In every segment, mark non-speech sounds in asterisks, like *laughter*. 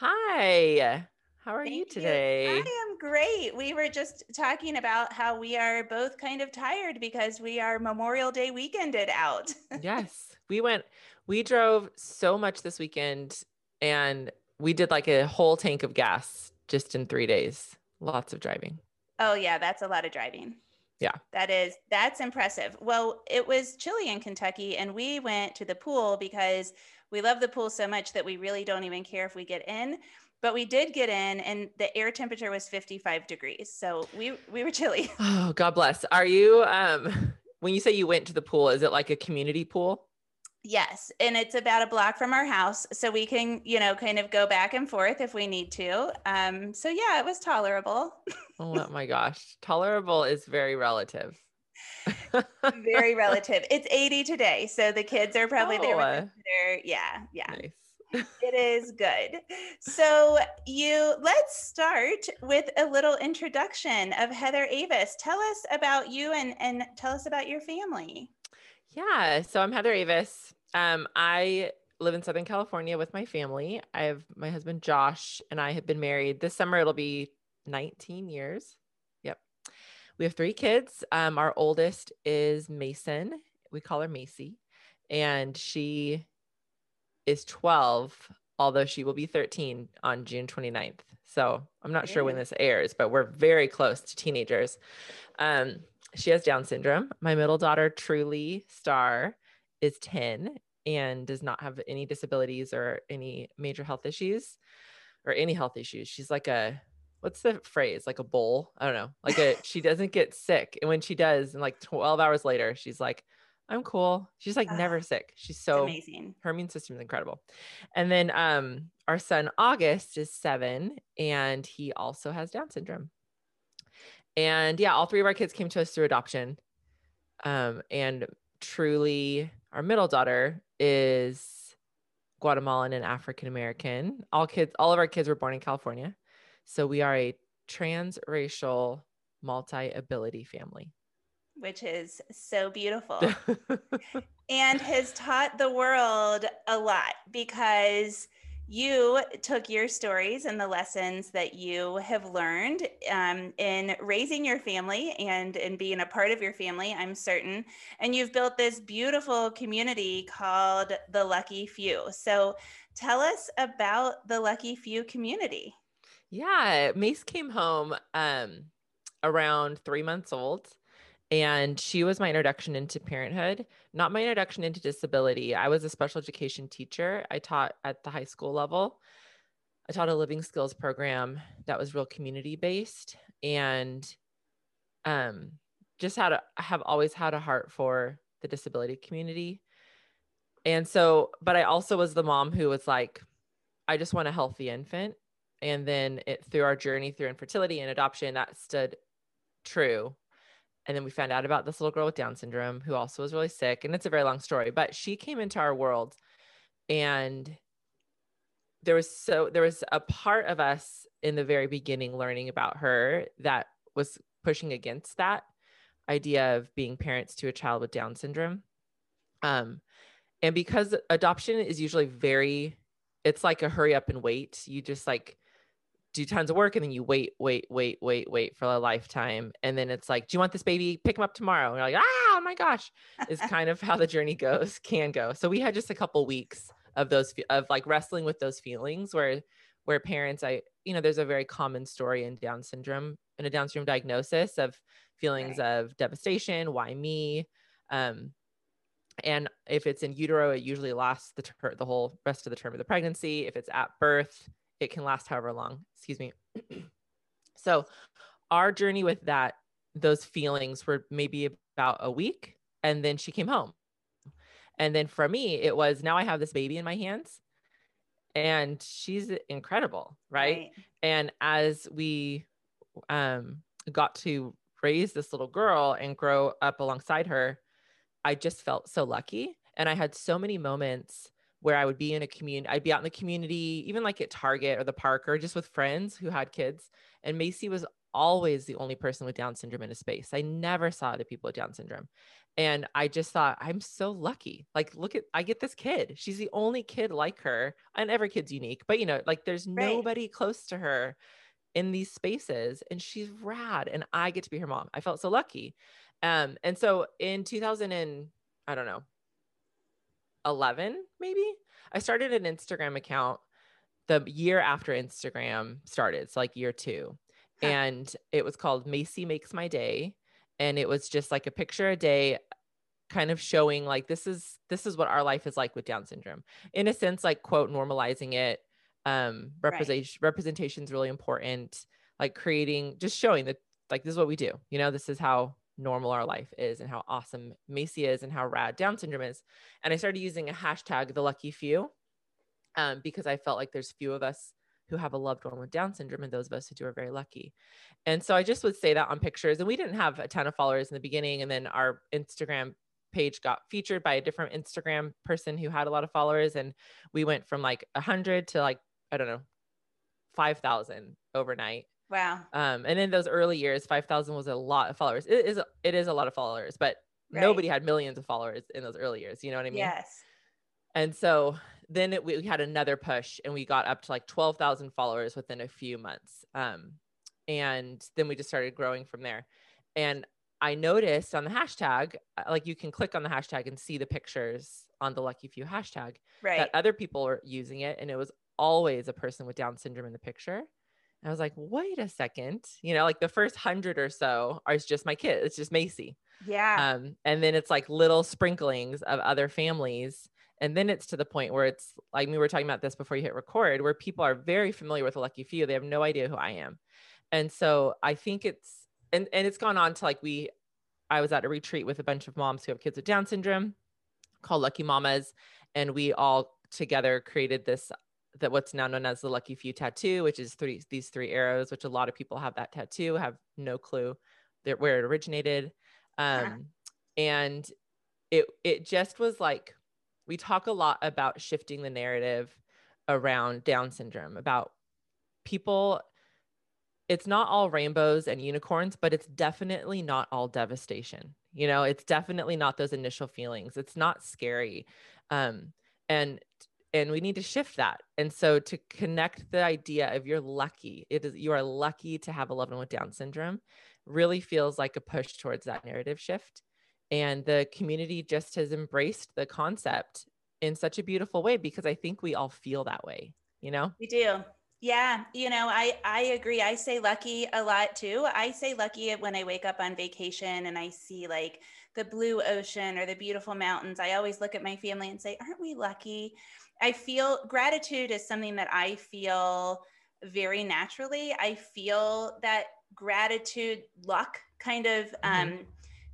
Hi. How are Thank you today? I am great. We were just talking about how we are both kind of tired because we are Memorial Day weekended out. *laughs* yes. We went, we drove so much this weekend and we did like a whole tank of gas just in three days. Lots of driving. Oh, yeah, that's a lot of driving. Yeah. That is, that's impressive. Well, it was chilly in Kentucky, and we went to the pool because we love the pool so much that we really don't even care if we get in. but we did get in and the air temperature was 55 degrees. So we we were chilly. *laughs* Oh, God bless. Are you um when you say you went to the pool, is it like a community pool? Yes, and it's about a block from our house, so we can, you know, kind of go back and forth if we need to. Um, so yeah, it was tolerable. *laughs* oh my gosh, tolerable is very relative. *laughs* very relative. It's 80 today, so the kids are probably oh, there with oh, their yeah, yeah. Nice. it is good. So you let's start with a little introduction of Heather Avis. Tell us about you and and tell us about your family. Yeah, so I'm Heather Avis. Um, I live in Southern California with my family. I have my husband Josh and I have been married. This summer it'll be 19 years. We have three kids. Um, our oldest is Mason. We call her Macy, and she is 12, although she will be 13 on June 29th. So I'm not sure when this airs, but we're very close to teenagers. Um, she has Down syndrome. My middle daughter, Truly Star, is 10 and does not have any disabilities or any major health issues or any health issues. She's like a what's the phrase? Like a bowl? I don't know. Like a *laughs* she doesn't get sick. And when she does, and like 12 hours later, she's like, I'm cool. She's like never sick. She's so amazing. Her immune system is incredible. And then um our son August is seven and he also has Down syndrome. And yeah, all three of our kids came to us through adoption. Um, and truly our middle daughter is Guatemalan and African American. All kids, all of our kids were born in California. So we are a transracial multi ability family which is so beautiful *laughs* and has taught the world a lot because you took your stories and the lessons that you have learned um, in raising your family and in being a part of your family, I'm certain. And you've built this beautiful community called the Lucky Few. So tell us about the Lucky Few community. Yeah, Mace came home um, around three months old and she was my introduction into parenthood. Not my introduction into disability. I was a special education teacher. I taught at the high school level. I taught a living skills program that was real community based and um just had a, have always had a heart for the disability community. And so but i also was the mom who was like i just want a healthy infant and then it through our journey through infertility and adoption that stood true and then we found out about this little girl with Down syndrome who also was really sick. And it's a very long story, but she came into our world and there was so there was a part of us in the very beginning learning about her that was pushing against that idea of being parents to a child with Down syndrome. Um, and because adoption is usually very, it's like a hurry up and wait. You just like do tons of work and then you wait, wait, wait, wait, wait for a lifetime. And then it's like, do you want this baby? Pick him up tomorrow. And you're like, ah, oh my gosh, is *laughs* kind of how the journey goes, can go. So we had just a couple weeks of those, of like wrestling with those feelings where, where parents, I, you know, there's a very common story in Down syndrome, in a Down syndrome diagnosis of feelings right. of devastation. Why me? Um, and if it's in utero, it usually lasts the, ter- the whole rest of the term of the pregnancy. If it's at birth, it can last however long. Excuse me. *clears throat* so, our journey with that, those feelings were maybe about a week. And then she came home. And then for me, it was now I have this baby in my hands and she's incredible. Right. right. And as we um, got to raise this little girl and grow up alongside her, I just felt so lucky. And I had so many moments where I would be in a community, I'd be out in the community, even like at Target or the park or just with friends who had kids. And Macy was always the only person with Down syndrome in a space. I never saw other people with Down syndrome. And I just thought, I'm so lucky. Like, look at, I get this kid. She's the only kid like her. And every kid's unique, but you know, like there's right. nobody close to her in these spaces. And she's rad. And I get to be her mom. I felt so lucky. Um, and so in 2000 and I don't know, 11 maybe i started an instagram account the year after instagram started so like year two huh. and it was called macy makes my day and it was just like a picture a day kind of showing like this is this is what our life is like with down syndrome in a sense like quote normalizing it Um, representation right. representation is really important. Like creating, just showing that like this is what we do. You know, this is how normal our life is and how awesome Macy is and how rad Down syndrome is. And I started using a hashtag, the lucky few, um, because I felt like there's few of us who have a loved one with Down syndrome and those of us who do are very lucky. And so I just would say that on pictures. And we didn't have a ton of followers in the beginning. And then our Instagram page got featured by a different Instagram person who had a lot of followers. And we went from like hundred to like, I don't know, 5,000 overnight. Wow. Um, and in those early years, 5,000 was a lot of followers. It is, it is a lot of followers, but right. nobody had millions of followers in those early years. You know what I mean? Yes. And so then it, we had another push and we got up to like 12,000 followers within a few months. Um, and then we just started growing from there. And I noticed on the hashtag, uh, like you can click on the hashtag and see the pictures on the Lucky Few hashtag right. that other people were using it. And it was always a person with Down syndrome in the picture. I was like, wait a second, you know, like the first hundred or so are just my kid. It's just Macy. Yeah. Um, and then it's like little sprinklings of other families and then it's to the point where it's like we were talking about this before you hit record, where people are very familiar with a lucky few. They have no idea who I am. And so I think it's and and it's gone on to like we I was at a retreat with a bunch of moms who have kids with Down syndrome called Lucky Mamas. And we all together created this that what's now known as the Lucky Few tattoo, which is three these three arrows, which a lot of people have that tattoo, have no clue that where it originated. Um, and it it just was like we talk a lot about shifting the narrative around Down syndrome, about people. It's not all rainbows and unicorns, but it's definitely not all devastation. You know, it's definitely not those initial feelings. It's not scary. Um, and and we need to shift that. And so to connect the idea of you're lucky, it is you are lucky to have a loved one with Down syndrome really feels like a push towards that narrative shift. And the community just has embraced the concept in such a beautiful way because i think we all feel that way you know? We do. Yeah you know i i agree. I say lucky a lot too. I say lucky when i wake up on vacation and i see like the blue ocean or the beautiful mountains. I always look at my family and say aren't we lucky i feel gratitude is something that i feel very naturally i feel that gratitude luck kind of mm-hmm. um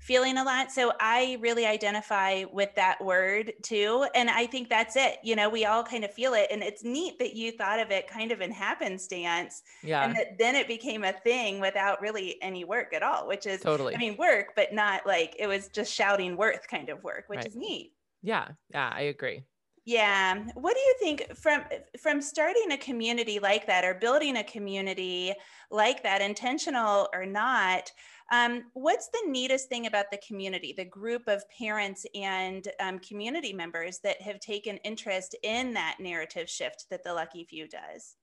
feeling a lot. So I really identify with that word too. And I think that's it. You know, we all kind of feel it. And it's neat that you thought of it kind of in happenstance. Yeah. And that then it became a thing without really any work at all, which is totally, I mean, work, but not like it was just shouting worth kind of work, which right. is neat. Yeah. Yeah. I agree. Yeah. What do you think from from starting a community like that or building a community like that, intentional or not? Um, what's the neatest thing about the community, the group of parents and um, community members that have taken interest in that narrative shift that the Lucky Few does?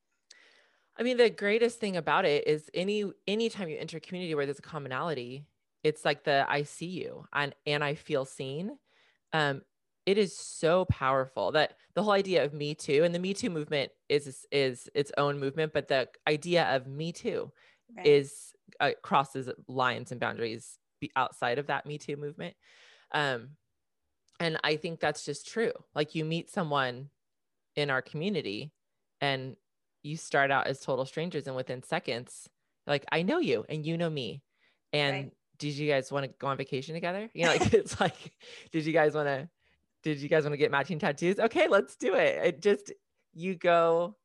I mean, the greatest thing about it is any anytime you enter a community where there's a commonality, it's like the I see you and and I feel seen. Um, it is so powerful that the whole idea of me too and the me too movement is is its own movement but the idea of me too right. is uh, crosses lines and boundaries outside of that Me Too movement. Um, and I think that's just true. Like you meet someone in our community and you start out as total strangers and within seconds, like I know you and you know me. And right. did you guys want to go on vacation together? You know, like *laughs* it's like, did you guys want to, did you guys want to get matching tattoos? Okay, let's do it. It just, you go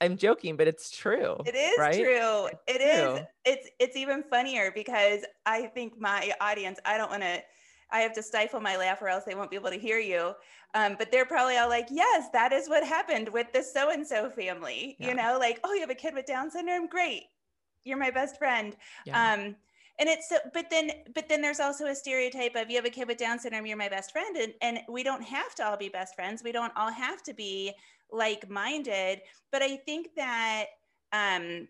I'm joking, but it's true. It is right? true. It's it true. is. It's it's even funnier because I think my audience. I don't want to. I have to stifle my laugh, or else they won't be able to hear you. Um, but they're probably all like, "Yes, that is what happened with the so and so family." Yeah. You know, like, "Oh, you have a kid with Down syndrome? Great, you're my best friend." Yeah. Um, and it's so, but then, but then there's also a stereotype of you have a kid with Down syndrome, you're my best friend, and and we don't have to all be best friends. We don't all have to be like minded. But I think that um,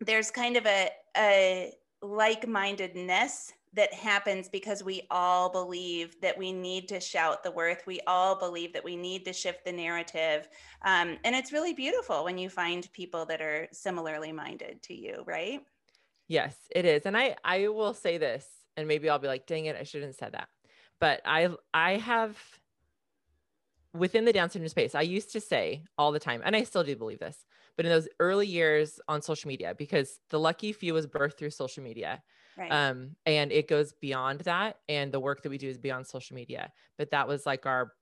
there's kind of a, a like mindedness that happens because we all believe that we need to shout the worth. We all believe that we need to shift the narrative. Um, and it's really beautiful when you find people that are similarly minded to you, right? Yes, it is. And I, I will say this, and maybe I'll be like, dang it, I shouldn't have said that. But I, I have within the Down syndrome space, I used to say all the time, and I still do believe this, but in those early years on social media, because the lucky few was birthed through social media. Right. Um, and it goes beyond that. And the work that we do is beyond social media. But that was like our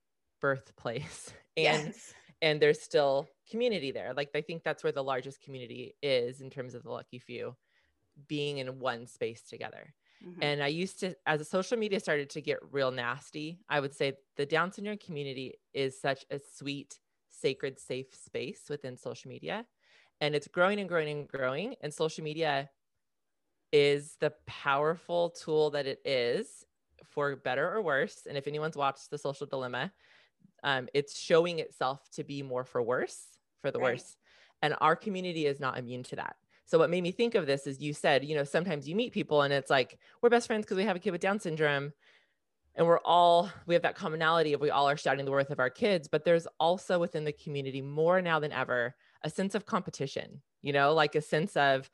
birthplace. *laughs* And yes. and there's still community there. Like I think that's where the largest community is in terms of the lucky few being in one space together. Mm-hmm. And I used to, as a social media started to get real nasty, I would say the Down syndrome community is such a sweet, sacred, safe space within social media. And it's growing and growing and growing. And social media is the powerful tool that it is for better or worse. And if anyone's watched The Social Dilemma, um, it's showing itself to be more for worse, for the right. worse. And our community is not immune to that. So what made me think of this is you said, you know, sometimes you meet people and it's like, we're best friends because we have a kid with Down syndrome. And we're all, we have that commonality of we all are shouting the worth of our kids, but there's also within the community more now than ever a sense of competition, you know, like a sense of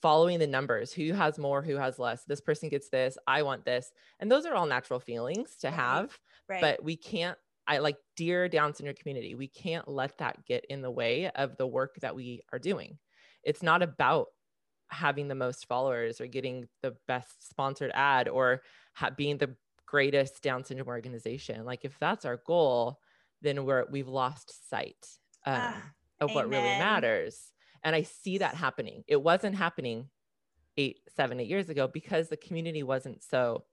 following the numbers who has more, who has less. This person gets this, I want this. And those are all natural feelings to mm-hmm. have, right. but we can't I like dear Down syndrome community, we can't let that get in the way of the work that we are doing it's not about having the most followers or getting the best sponsored ad or ha- being the greatest down syndrome organization. Like if that's our goal then we're we've lost sight um, ah, of amen. what really matters. And i see that happening. It wasn't happening eight seven eight years ago because the community wasn't so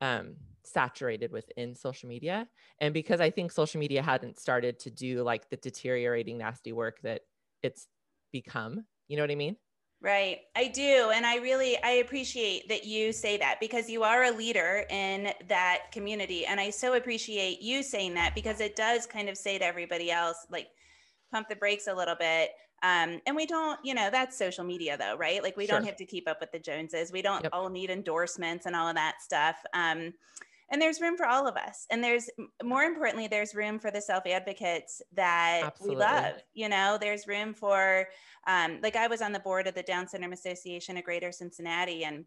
um, saturated within social media. And because i think social media hadn't started to do like the deteriorating nasty work that it's become you know what I mean? Right. I do. And I really I appreciate that you say that because you are a leader in that community and I so appreciate you saying that because it does kind of say to everybody else like pump the brakes a little bit. Um, and we don't, you know, that's social media though, right? Like we sure. don't have to keep up with the Joneses. We don't yep. all need endorsements and all of that stuff. Um, and there's room for all of us and there's more importantly there's room for the self advocates that Absolutely. we love you know there's room for um, like i was on the board of the down syndrome association of greater cincinnati and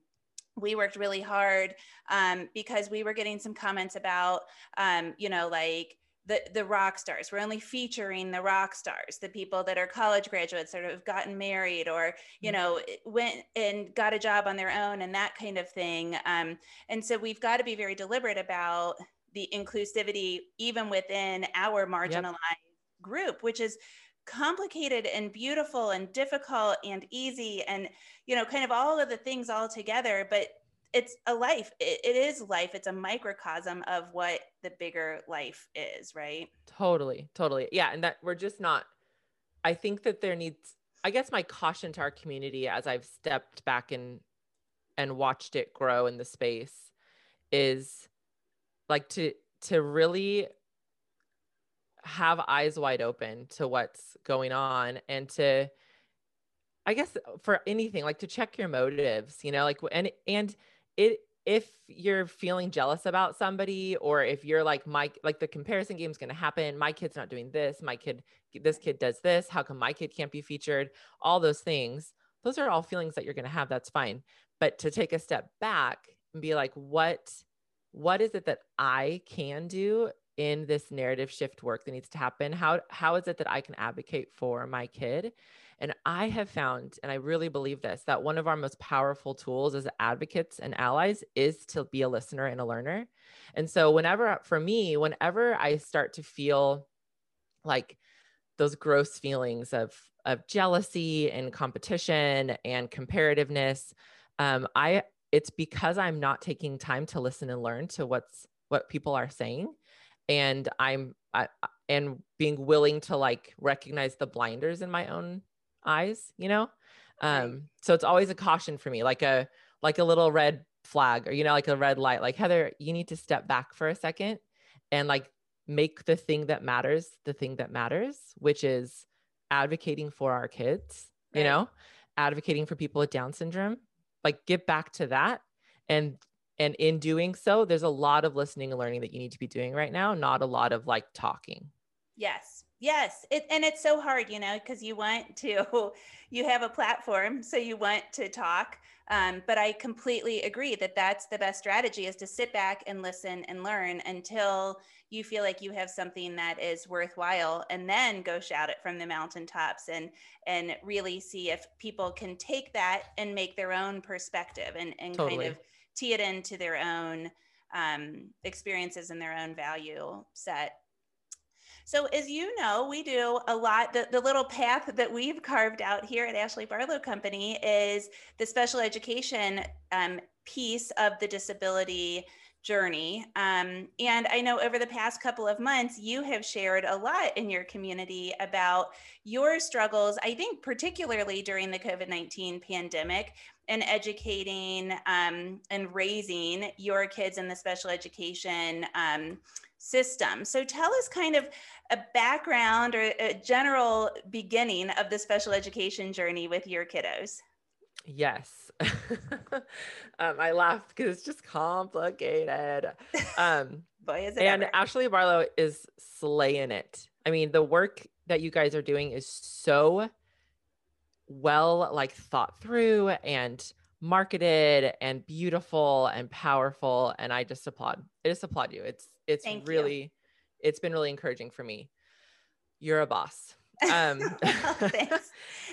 we worked really hard um, because we were getting some comments about um, you know like the the rock stars we're only featuring the rock stars the people that are college graduates that have gotten married or you mm-hmm. know went and got a job on their own and that kind of thing um, and so we've got to be very deliberate about the inclusivity even within our marginalized yep. group which is complicated and beautiful and difficult and easy and you know kind of all of the things all together but it's a life it, it is life it's a microcosm of what the bigger life is right? Totally totally yeah and that we're just not i think that there needs i guess my caution to our community as i've stepped back and and watched it grow in the space is like to to really have eyes wide open to what's going on and to i guess for anything like to check your motives you know like and and it if you're feeling jealous about somebody or if you're like my like the comparison game is going to happen. My kid's not doing this. My kid this kid does this. How come my kid can't be featured? All those things. Those are all feelings that you're going to have. That's fine. But to take a step back and be like what what is it that i can do in this narrative shift work that needs to happen? How how is it that i can advocate for my kid and I have found, and I really believe this, that one of our most powerful tools as advocates and allies is to be a listener and a learner. And so, whenever, for me, whenever I start to feel like those gross feelings of, of jealousy and competition and comparativeness, um, I, it's because I'm not taking time to listen and learn to what's, what people are saying. And I'm, I, and being willing to like recognize the blinders in my own eyes, you know? Um, right. so it's always a caution for me, like a like a little red flag or you know, like a red light, like Heather, you need to step back for a second and like make the thing that matters the thing that matters, which is advocating for our kids, right. you know, advocating for people with Down syndrome. Like get back to that. And and in doing so, there's a lot of listening and learning that you need to be doing right now, not a lot of like talking. Yes. Yes, it, and it's so hard, you know, because you want to, *laughs* you have a platform, so you want to talk. Um, but I completely agree that that's the best strategy is to sit back and listen and learn until you feel like you have something that is worthwhile, and then go shout it from the mountaintops and and really see if people can take that and make their own perspective and and totally. kind of tee it into their own um, experiences and their own value set so, as you know, we do a lot. The, the little path that we've carved out here at Ashley Barlow Company is the special education um, piece of the disability journey. Um, and I know over the past couple of months, you have shared a lot in your community about your struggles, I think, particularly during the COVID 19 pandemic, and educating um, and raising your kids in the special education um, system. So tell us kind of a background or a general beginning of the special education journey with your kiddos. Yes. *laughs* um, I laugh because it's just complicated. Um, *laughs* Boy, is it and ever. Ashley Barlow is slaying it. I mean, the work that you guys are doing is so well like thought through and marketed and beautiful and powerful and i just applaud i just applaud you it's it's Thank really you. it's been really encouraging for me you're a boss um *laughs* thanks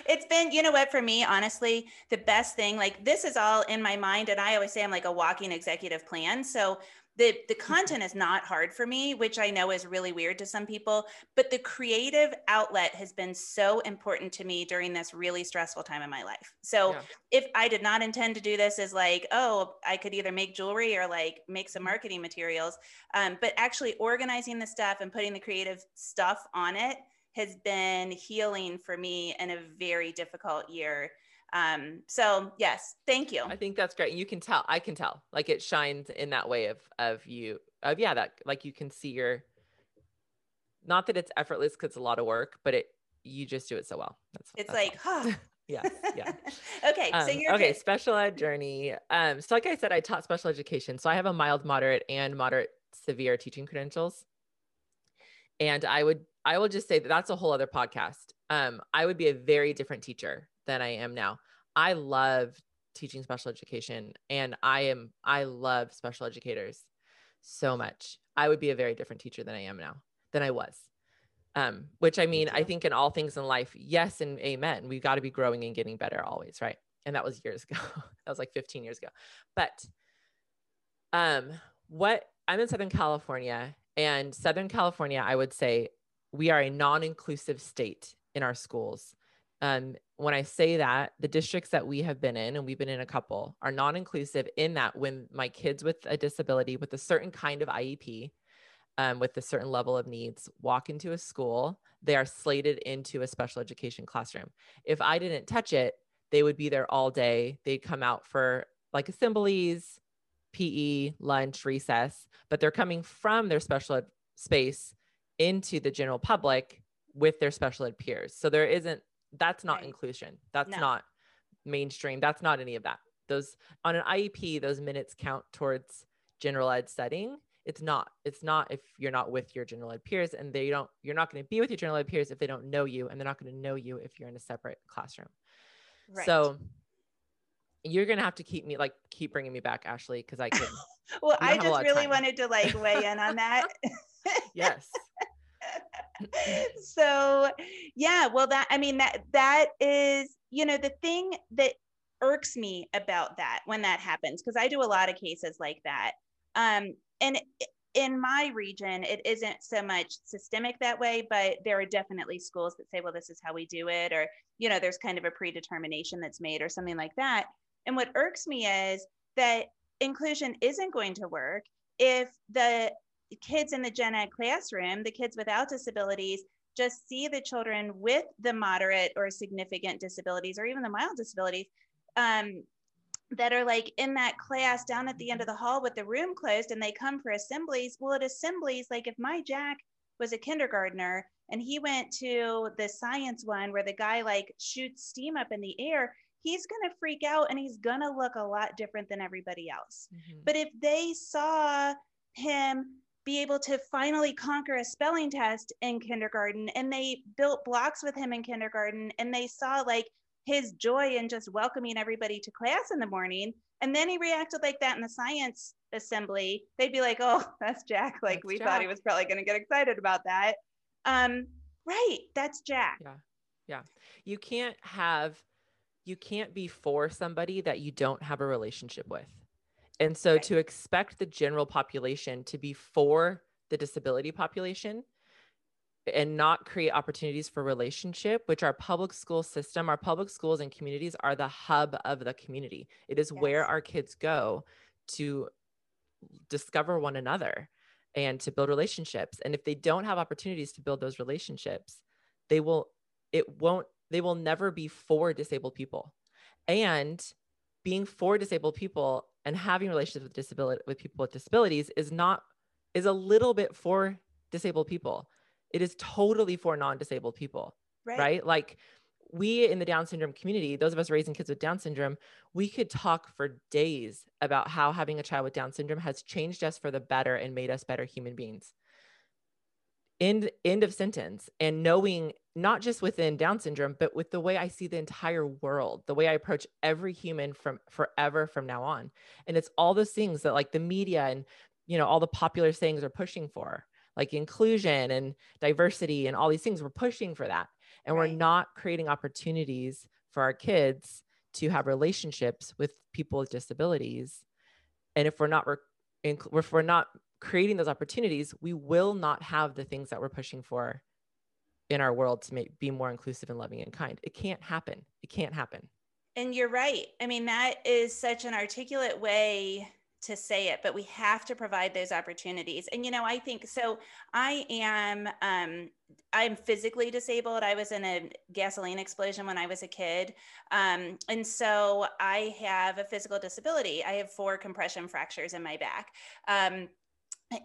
it's been you know what for me honestly the best thing like this is all in my mind and i always say i'm like a walking executive plan so the the mm-hmm. content is not hard for me which i know is really weird to some people but the creative outlet has been so important to me during this really stressful time in my life so yeah. if i did not intend to do this as like oh i could either make jewelry or like make some mm-hmm. marketing materials um, but actually organizing the stuff and putting the creative stuff on it has been healing for me in a very difficult year. Um so yes thank you. I think that's great you can tell i can tell like it shines in that way of of you of yeah that like you can see your not that it's effortless because it's a lot of work but it you just do it so well. That's it's that's like huh. *laughs* Yeah yeah. *laughs* Okay so um, you're okay good. special ed journey. Um so like i said i taught special education so i have a mild moderate and moderate severe teaching credentials and i would i will just say that that's a whole other podcast um i would be a very different teacher than I am now. I love teaching special education and I am I love special educators so much. I would be a very different teacher than I am now than I was. Um, which I mean, I think in all things in life, yes and amen. We've got to be growing and getting better always, right? And that was years *laughs* ago. that was like 15 years ago. But um, what I'm in Southern California, and Southern California, I would say we are a non-inclusive state in our schools. Um, when I say that, the districts that we have been in, and we've been in a couple, are non inclusive in that when my kids with a disability, with a certain kind of IEP, um, with a certain level of needs, walk into a school, they are slated into a special education classroom. If I didn't touch it, they would be there all day. They'd come out for like assemblies, PE, lunch, recess, but they're coming from their special ed space into the general public with their special ed peers. So there isn't that's not right. inclusion. That's no. not mainstream. That's not any of that. Those on an IEP, those minutes count towards general ed setting. It's not. It's not if you're not with your general ed peers and they don't, you're not going to be with your general ed peers if they don't know you and they're not going to know you if you're in a separate classroom. Right. So you're going to have to keep me like, keep bringing me back, Ashley, because I can. *laughs* well, I just really wanted to like weigh in on that. *laughs* yes. *laughs* so yeah well that i mean that that is you know the thing that irks me about that when that happens because i do a lot of cases like that um and in my region it isn't so much systemic that way but there are definitely schools that say well this is how we do it or you know there's kind of a predetermination that's made or something like that and what irks me is that inclusion isn't going to work if the kids in the gen ed classroom, the kids without disabilities, just see the children with the moderate or significant disabilities or even the mild disabilities um, that are like in that class down at the end of the hall with the room closed and they come for assemblies. Well, at assemblies, like if my Jack was a kindergartner and he went to the science one where the guy like shoots steam up in the air, he's going to freak out and he's going to look a lot different than everybody else. Mm-hmm. But if they saw him be able to finally conquer a spelling test in kindergarten and they built blocks with him in kindergarten and they saw like his joy in just welcoming everybody to class in the morning and then he reacted like that in the science assembly they'd be like oh *laughs* that's jack like That's we Jack. thought he was probably going to get excited about that um right that's jack Yeah. Yeah. You can't have, you can't be for somebody that you don't have a relationship with. And so Right. to expect the general population to be for the disability population and not create opportunities for relationship, which our public school system, our public schools and communities are the hub of the community. It is where our kids go to discover one another and to build relationships. And if they don't have opportunities to build those relationships, they will, it won't, they will never be for disabled people. And being for disabled people and having relationships with disability with people with disabilities is not is a little bit for disabled people. It is totally for non-disabled people right, right? Like we in the Down syndrome community, those of us raising kids with Down syndrome, we could talk for days about how having a child with Down syndrome has changed us for the better and made us better human beings. End end of sentence. And knowing not just within Down syndrome, but with the way I see the entire world, the way I approach every human from forever from now on. And it's all those things that like the media and you know all the popular sayings are pushing for, like inclusion and diversity and all these things. We're pushing for that and Right. we're not creating opportunities for our kids to have relationships with people with disabilities and if we're not re- if we're not creating those opportunities we will not have the things that we're pushing for in our world to make be more inclusive and loving and kind it can't happen it can't happen And you're right. I mean, that is such an articulate way to say it, but we have to provide those opportunities. And, you know, I think so. I am, um, I'm physically disabled. I was in a gasoline explosion when I was a kid. Um, and so I have a physical disability. I have four compression fractures in my back. Um,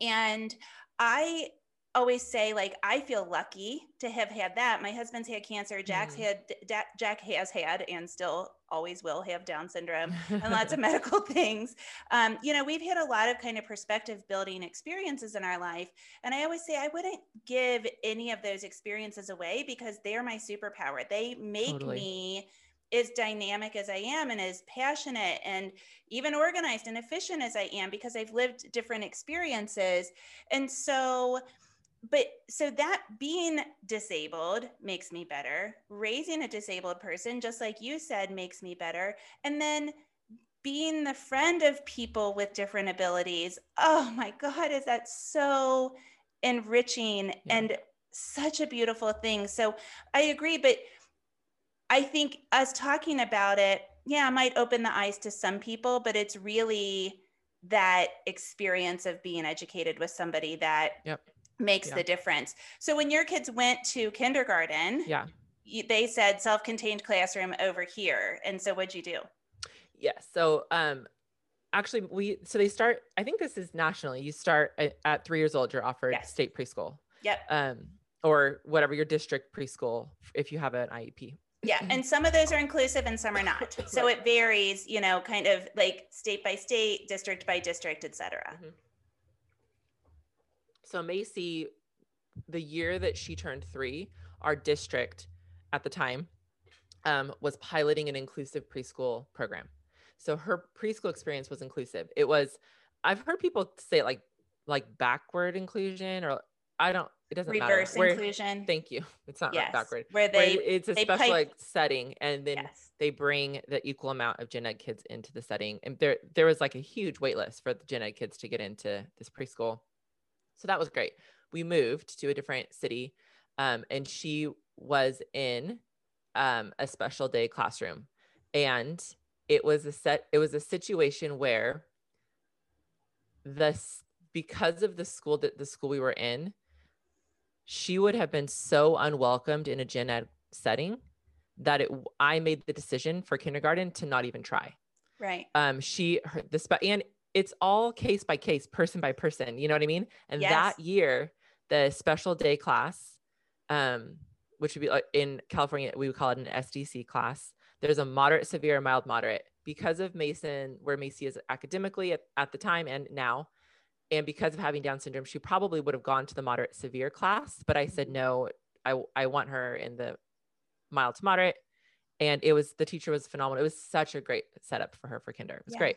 and I always say like i feel lucky to have had that my husband's had cancer jack's Mhm. had Da- jack has had and still always will have down syndrome and lots of *laughs* medical *laughs* things um, you know we've had a lot of kind of perspective building experiences in our life and i always say i wouldn't give any of those experiences away because they're my superpower they make Totally. me as dynamic as i am and as passionate and even organized and efficient as i am because i've lived different experiences. And so but so that being disabled makes me better. Raising a disabled person just like you said makes me better. And then being the friend of people with different abilities oh my god is that so enriching and such a beautiful thing. So i agree but i think us talking about it yeah might open the eyes to some people but it's really that experience of being educated with somebody that Yep. makes Yeah. the difference so when your kids went to kindergarten yeah you, they said self-contained classroom over here and so what'd you do Yes. So, um, actually, we so they start. I think this is nationally. You start at, at three years old. You're offered Yes. state preschool, yep um, or whatever your district preschool if you have an IEP. Yeah and some of those are inclusive and some are not *laughs* so it varies you know kind of like state by state district by district et cetera So Macy, the year that she turned three, our district at the time um, was piloting an inclusive preschool program. So her preschool experience was inclusive. It was, I've heard people say it like like backward inclusion or I don't. It doesn't reverse matter. Where- inclusion Thank you. It's not yes backward. where Where they it's a they special like setting, and then yes they bring the equal amount of gen ed kids into the setting and there there was like a huge wait list for the gen ed kids to get into this preschool so that was great we moved to a different city um, and she was in um, a special day classroom and it was a set it was a situation where this because of the school that the school we were in she would have been so unwelcomed in a gen ed setting that it I made the decision for kindergarten to not even try. right Um, she her, the spe- and it's all case by case, person by person. You know what I mean? And Yes. that year, the special day class, um, which would be like in California, we would call it an SDC class. There's a moderate, severe, mild, moderate. Because of Mason, where Macy is academically at, at the time and now, and because of having Down syndrome, she probably would have gone to the moderate severe class. But I said, Mm-hmm. no, I, I want her in the mild to moderate. And it was, the teacher was phenomenal. It was such a great setup for her for kinder. It was Yeah. great.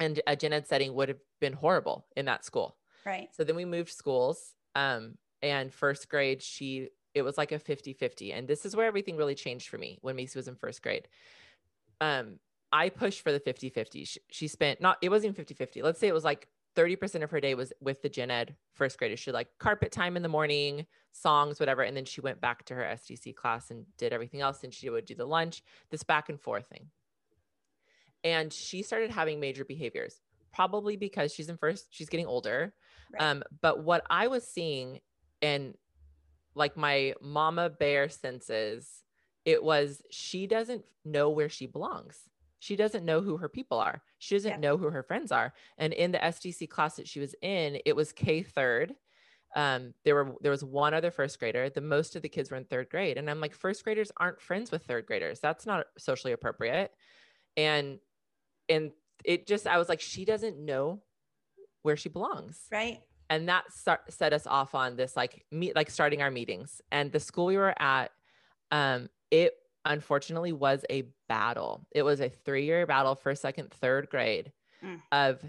And a gen ed setting would have been horrible in that school. Right. So then we moved schools. Um, and first grade, she, it was like a 50 50. And this is where everything really changed for me when Macy was in first grade. Um, I pushed for the 50 50. She, she spent not, it wasn't even 50 50. Let's say it was like 30% of her day was with the gen ed first graders. She like carpet time in the morning, songs, whatever. And then she went back to her SDC class and did everything else. And she would do the lunch, this back and forth thing. And she started having major behaviors, probably because she's in first, she's getting older. Right. Um, but what I was seeing and like my mama bear senses, it was she doesn't know where she belongs. She doesn't know who her people are. She doesn't Yeah. know who her friends are. And in the SDC class that she was in, it was K third. Um, there were there was one other first grader. The most of the kids were in third grade, and I'm like, first graders aren't friends with third graders. That's not socially appropriate. And and it just I was like, she doesn't know where she belongs Right. and that start, set us off on this like meet like starting our meetings and the school we were at um it unfortunately was a battle it was a three-year battle for second third grade Mm. of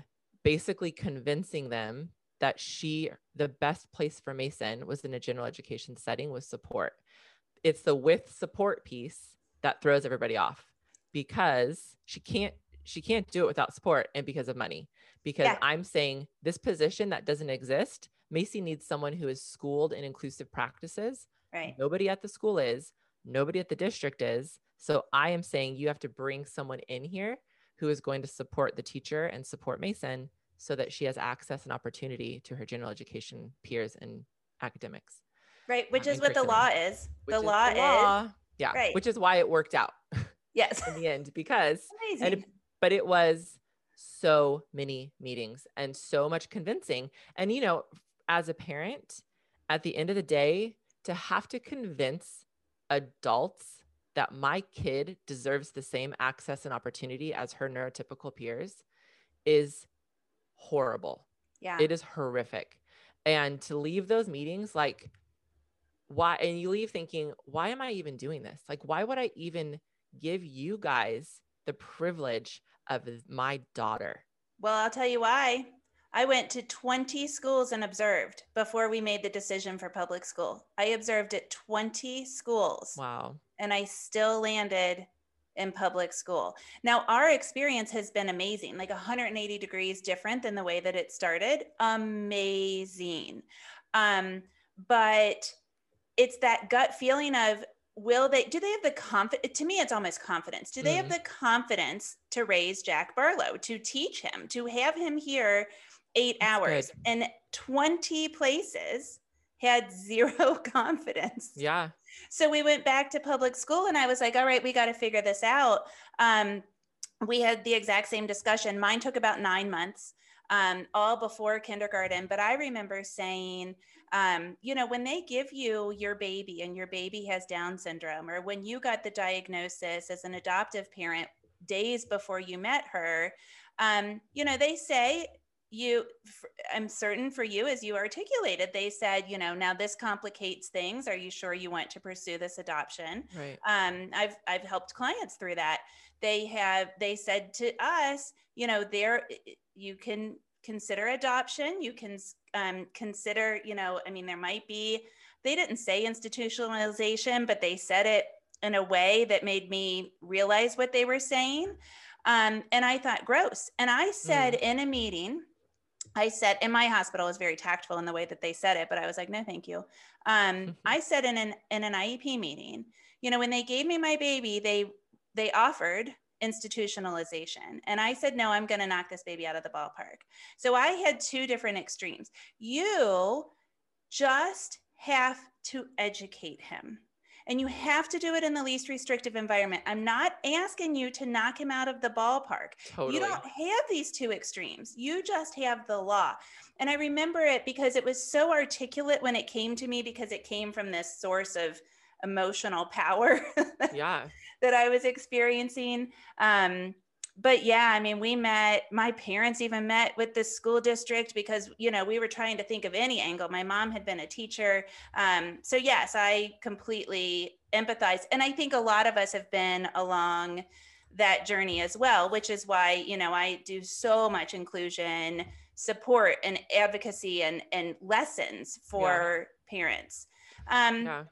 basically convincing them that she the best place for macy was in a general education setting with support it's the with support piece that throws everybody off because she can't she can't do it without support and because of money because Yeah. i'm saying this position that doesn't exist macy needs someone who is schooled in inclusive practices Right. nobody at the school is nobody at the district is so i am saying you have to bring someone in here who is going to support the teacher and support macy so that she has access and opportunity to her general education peers and academics Right. Which um, is what the law is. The is law is law. yeah right. which is why it worked out *laughs* yes. in the end because Amazing. and but it was so many meetings and so much convincing and you know as a parent at the end of the day to have to convince adults that my kid deserves the same access and opportunity as her neurotypical peers is horrible yeah. it is horrific and to leave those meetings like why and you leave thinking why am i even doing this like why would i even give you guys the privilege of my daughter Well, I'll tell you why. I went to 20 schools and observed before we made the decision for public school. I observed at 20 schools wow and I still landed in public school. Now, our experience has been amazing, like 180 degrees different than the way that it started. Amazing. Um, but it's that gut feeling of will they do they have the confidence to me it's almost confidence do they have Mhm. the confidence to raise jack barlow to teach him to have him here eight That's hours good. and 20 places had *laughs* zero confidence yeah so we went back to public school and I was like, all right, we got to figure this out. Um, we had the exact same discussion. Mine took about nine months, um, all before kindergarten. But I remember saying, um, you know, when they give you your baby and your baby has Down syndrome, or when you got the diagnosis as an adoptive parent days before you met her, um, you know, they say, you i'm certain for you as you articulated they said you know now this complicates things are you sure you want to pursue this adoption right um, I've I've helped clients through that. They have they said to us, you know, there you can consider adoption. You can um, consider, you know, I mean, there might be. They didn't say institutionalization, but they said it in a way that made me realize what they were saying. Um, and I thought, gross. And I said in a meeting, I said, and my hospital was very tactful in the way that they said it, but I was like, no, thank you. Um, I said in an in an IEP meeting, you know, when they gave me my baby, they they offered institutionalization, and I said, no, I'm going to knock this baby out of the ballpark. So I had two different extremes. You just have to educate him. And you have to do it in the least restrictive environment. I'm not asking you to knock him out of the ballpark. totally You don't have these two extremes. You just have the law. And I remember it because it was so articulate when it came to me because it came from this source of emotional power *laughs* yeah that I was experiencing. Um, but yeah, I mean, we met, my parents even met with the school district because, you know, we were trying to think of any angle. My mom had been a teacher. Um, so, yes, I completely empathize. And I think a lot of us have been along that journey as well, which is why, you know, I do so much inclusion support and advocacy and, and lessons for yeah. parents. Um, yeah.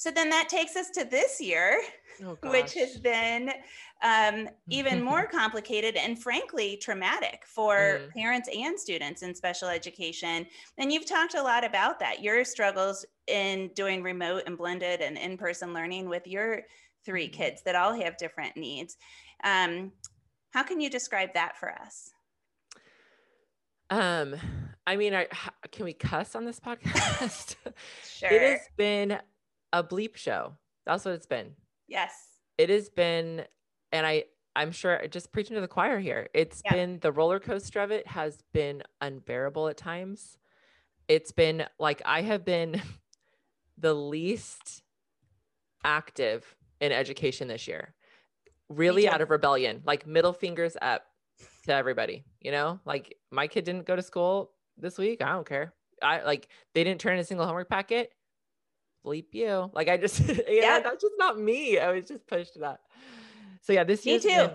So then that takes us to this year, oh, *laughs* which has been um, even *laughs* more complicated and frankly traumatic for mm. parents and students in special education. And you've talked a lot about that, your struggles in doing remote and blended and in person learning with your three mm-hmm. kids that all have different needs. Um, how can you describe that for us? Um, I mean, I, can we cuss on this podcast? *laughs* sure. It has been a bleep show. That's what it's been. Yes. It has been, and I, I'm sure just preaching to the choir here. It's yeah. been the roller coaster of it has been unbearable at times. It's been like I have been *laughs* the least active in education this year, really out of rebellion, like middle fingers up to everybody, you know, like my kid didn't go to school this week. I don't care. I like they didn't turn in a single homework packet bleep you. Like I just, *laughs* yeah, yeah, that's just not me. I was just pushed to that. So yeah, this me too. Been...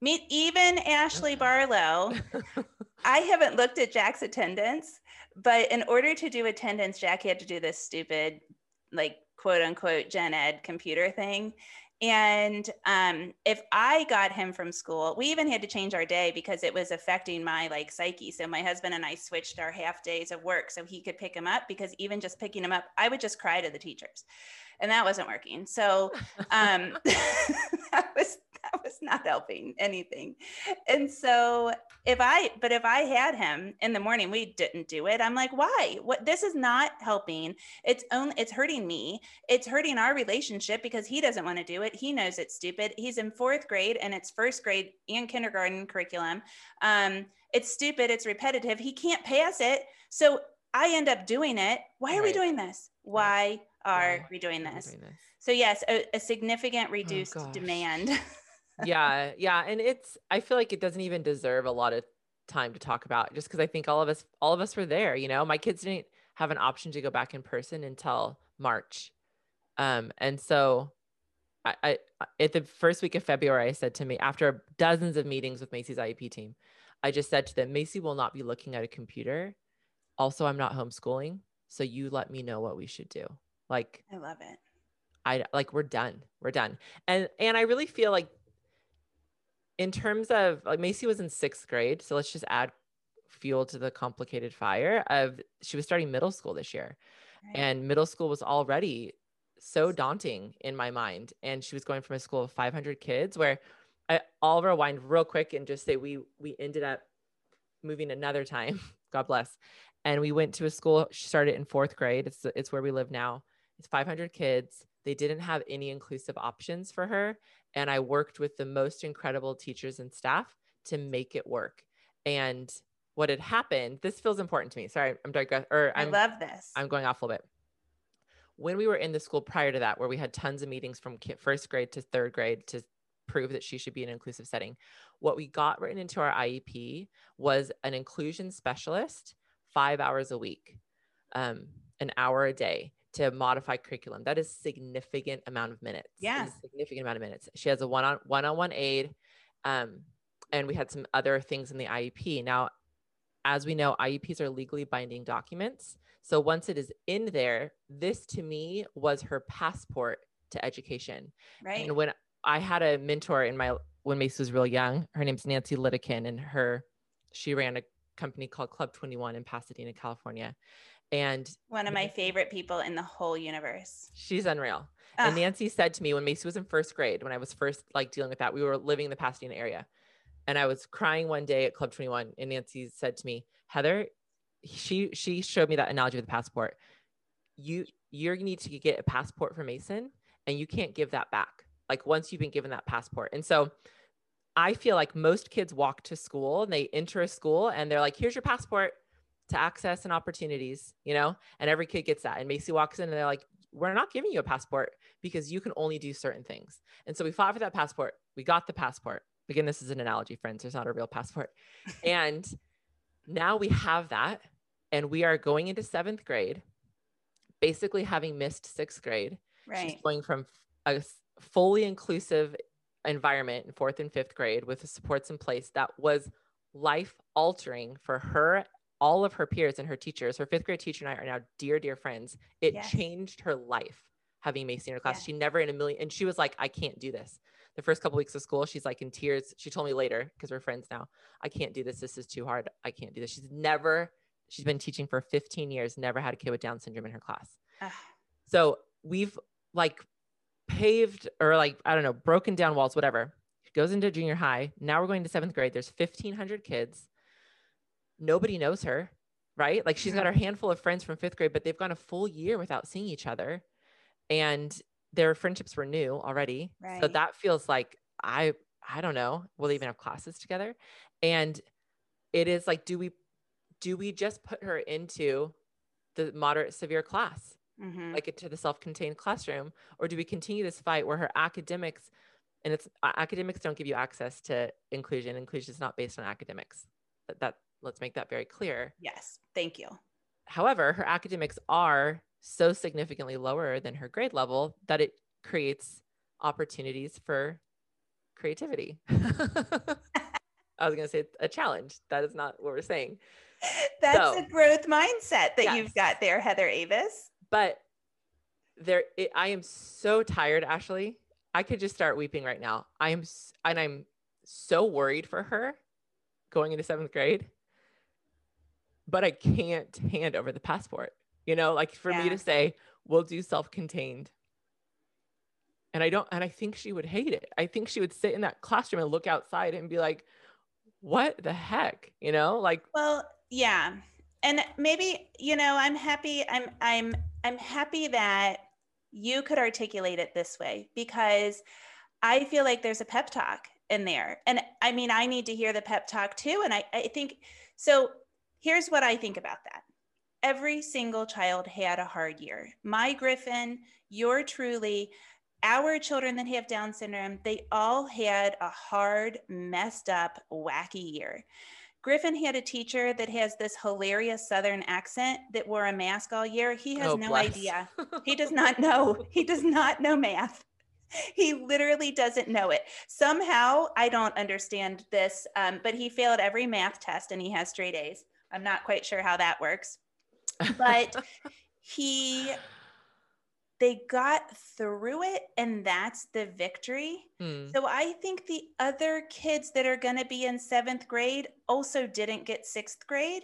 Me, even Ashley Barlow. *laughs* I haven't looked at Jack's attendance, but in order to do attendance, Jack had to do this stupid, like quote unquote gen ed computer thing. And um, if I got him from school, we even had to change our day because it was affecting my like psyche. So my husband and I switched our half days of work so he could pick him up because even just picking him up, I would just cry to the teachers, and that wasn't working. So um, *laughs* that was *laughs* that was not helping anything. And so if I, but if I had him in the morning, we didn't do it. I'm like, why? What? This is not helping. It's only, it's hurting me. It's hurting our relationship because he doesn't want to do it. He knows it's stupid. He's in fourth grade and it's first grade and kindergarten curriculum. Um, it's stupid. It's repetitive. He can't pass it. So I end up doing it. Why are right. we doing this? Why are Why we doing this? Doing this? So yes, a, a significant oh, reduced oh, demand. *laughs* yeah, yeah, and it's I feel like it doesn't even deserve a lot of time to talk about just because I think all of us all of us were there, you know. My kids didn't have an option to go back in person until March. Um and so I, I at the first week of February I said to me after dozens of meetings with Macy's IEP team, I just said to them, Macy will not be looking at a computer. Also, I'm not homeschooling, so you let me know what we should do. Like I love it. I like we're done. We're done. And and I really feel like in terms of like Macy was in sixth grade, so let's just add fuel to the complicated fire of she was starting middle school this year. Right. And middle school was already so daunting in my mind. And she was going from a school of 500 kids where I, I'll rewind real quick and just say we we ended up moving another time. *laughs* God bless. And we went to a school. She started in fourth grade. It's it's where we live now. It's 500 kids. They didn't have any inclusive options for her. And I worked with the most incredible teachers and staff to make it work. And what had happened, this feels important to me. Sorry, I'm digress or I'm, I love this. I'm going off a little bit. When we were in the school prior to that, where we had tons of meetings from first grade to third grade to prove that she should be in an inclusive setting, what we got written into our IEP was an inclusion specialist five hours a week, um, an hour a day to modify curriculum. That is significant amount of minutes. Yeah. Significant amount of minutes. She has a one on one on one aid. Um, and we had some other things in the IEP. Now, as we know, IEPs are legally binding documents. So once it is in there, this to me was her passport to education. Right. And when I had a mentor in my when Mace was real young, her name's Nancy Litteken, and her she ran a company called Club 21 in Pasadena, California. And one of my favorite people in the whole universe. She's unreal. Ugh. And Nancy said to me when Macy was in first grade, when I was first like dealing with that, we were living in the Pasadena area. And I was crying one day at Club 21. And Nancy said to me, Heather, she she showed me that analogy with the passport. You you need to get a passport for Macy and you can't give that back. Like once you've been given that passport. And so I feel like most kids walk to school and they enter a school and they're like, here's your passport to access and opportunities, you know, and every kid gets that. And Macy walks in and they're like, we're not giving you a passport because you can only do certain things. And so we fought for that passport. We got the passport. again, this is an analogy, friends. There's not a real passport. *laughs* and now we have that. And we are going into seventh grade, basically having missed sixth grade. Right. She's going from a fully inclusive environment in fourth and fifth grade with the supports in place that was life altering for her all of her peers and her teachers her fifth grade teacher and i are now dear dear friends it Yes. changed her life having macy in her class Yeah. she never in a million and she was like i can't do this the first couple weeks of school she's like in tears she told me later because we're friends now i can't do this this is too hard i can't do this she's never she's been teaching for 15 years never had a kid with down syndrome in her class Ugh. so we've like paved or like, I don't know, broken down walls, whatever. She goes into junior high. Now we're going to seventh grade. There's 1,500 kids. Nobody knows her, right? Like she's got her handful of friends from fifth grade, but they've gone a full year without seeing each other. And their friendships were new already. So that feels like I, I don't know, will they even have classes together? And it is like, do we, do we just put her into the moderate severe class? Mhm. like into the self-contained classroom or do we continue this fight where her academics and it's academics don't give you access to inclusion inclusion is not based on academics that, that let's make that very clear yes. Thank you. however her academics are so significantly lower than her grade level that it creates opportunities for creativity *laughs* i was going to say a challenge that is not what we're saying That's So- a growth mindset that Yes. you've got there, Heather Avis. but there it, i am so tired ashley i could just start weeping right now i am and i'm so worried for her going into seventh grade but i can't hand over the passport you know like for me to say we'll do self-contained. And i don't and i think she would hate it. I think she would sit in that classroom and look outside and be like what the heck? You know like Well, yeah. And maybe, you know, I'm happy I'm I'm I'm happy that you could articulate it this way because I feel like there's a pep talk in there. And I mean, I need to hear the pep talk too. And I I think so here's what I think about that. Every single child had a hard year. My Griffin, your truly our children that have Down syndrome, they all had a hard, messed up, wacky year. Griffin had a teacher that has this hilarious Southern accent that wore a mask all year. He has oh, no bless. idea. *laughs* He does not know. He does not know math. He literally doesn't know it. Somehow, I don't understand this, um, but he failed every math test and he has straight A's. I'm not quite sure how that works. *laughs* But he, they got through it, and that's the victory. Hmm. So I think the other kids that are going to be in seventh grade also didn't get sixth grade.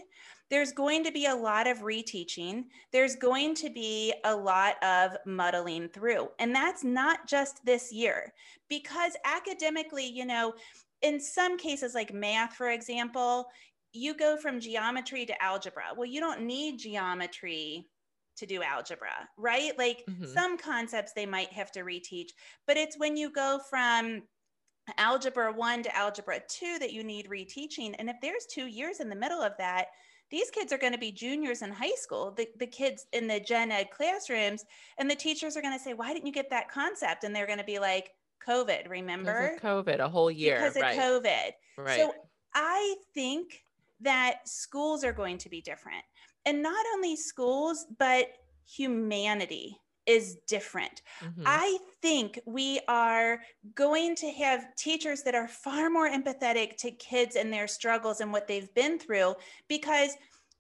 There's going to be a lot of reteaching. There's going to be a lot of muddling through. And that's not just this year, because academically, you know, in some cases, like math, for example, you go from geometry to algebra. Well, you don't need geometry to do algebra, right? Like Mhm. some concepts they might have to reteach, but it's when you go from algebra one to algebra two that you need reteaching. And if there's two years in the middle of that, these kids are going to be juniors in high school, the, the kids in the gen ed classrooms, and the teachers are going to say, Why didn't you get that concept? And they're going to be like, COVID, remember? Because of COVID, a whole year. Because of right. COVID. Right. So I think that schools are going to be different. And not only schools, but humanity is different. Mhm. I think we are going to have teachers that are far more empathetic to kids and their struggles and what they've been through because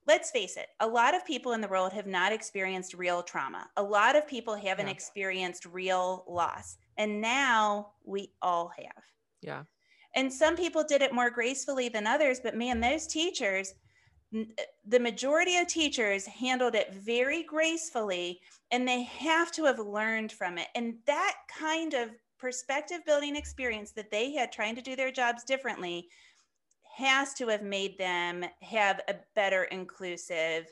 let's face it, a lot of people in the world have not experienced real trauma. A lot of people haven't Yeah. experienced real loss. And now we all have. yeah. And some people did it more gracefully than others, but man, those teachers, uh, the majority of teachers handled it very gracefully and they have to have learned from it. And that kind of perspective building experience that they had trying to do their jobs differently has to have made them have a better inclusive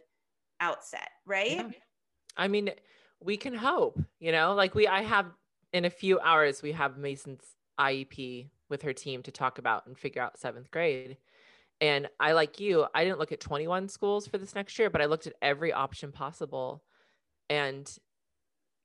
outset, right? Yeah. I mean, we can hope, you know, like we, I have in a few hours, we have Macy's IEP with her team to talk about and figure out seventh grade. And I, like you, I didn't look at 21 schools for this next year, but I looked at every option possible. And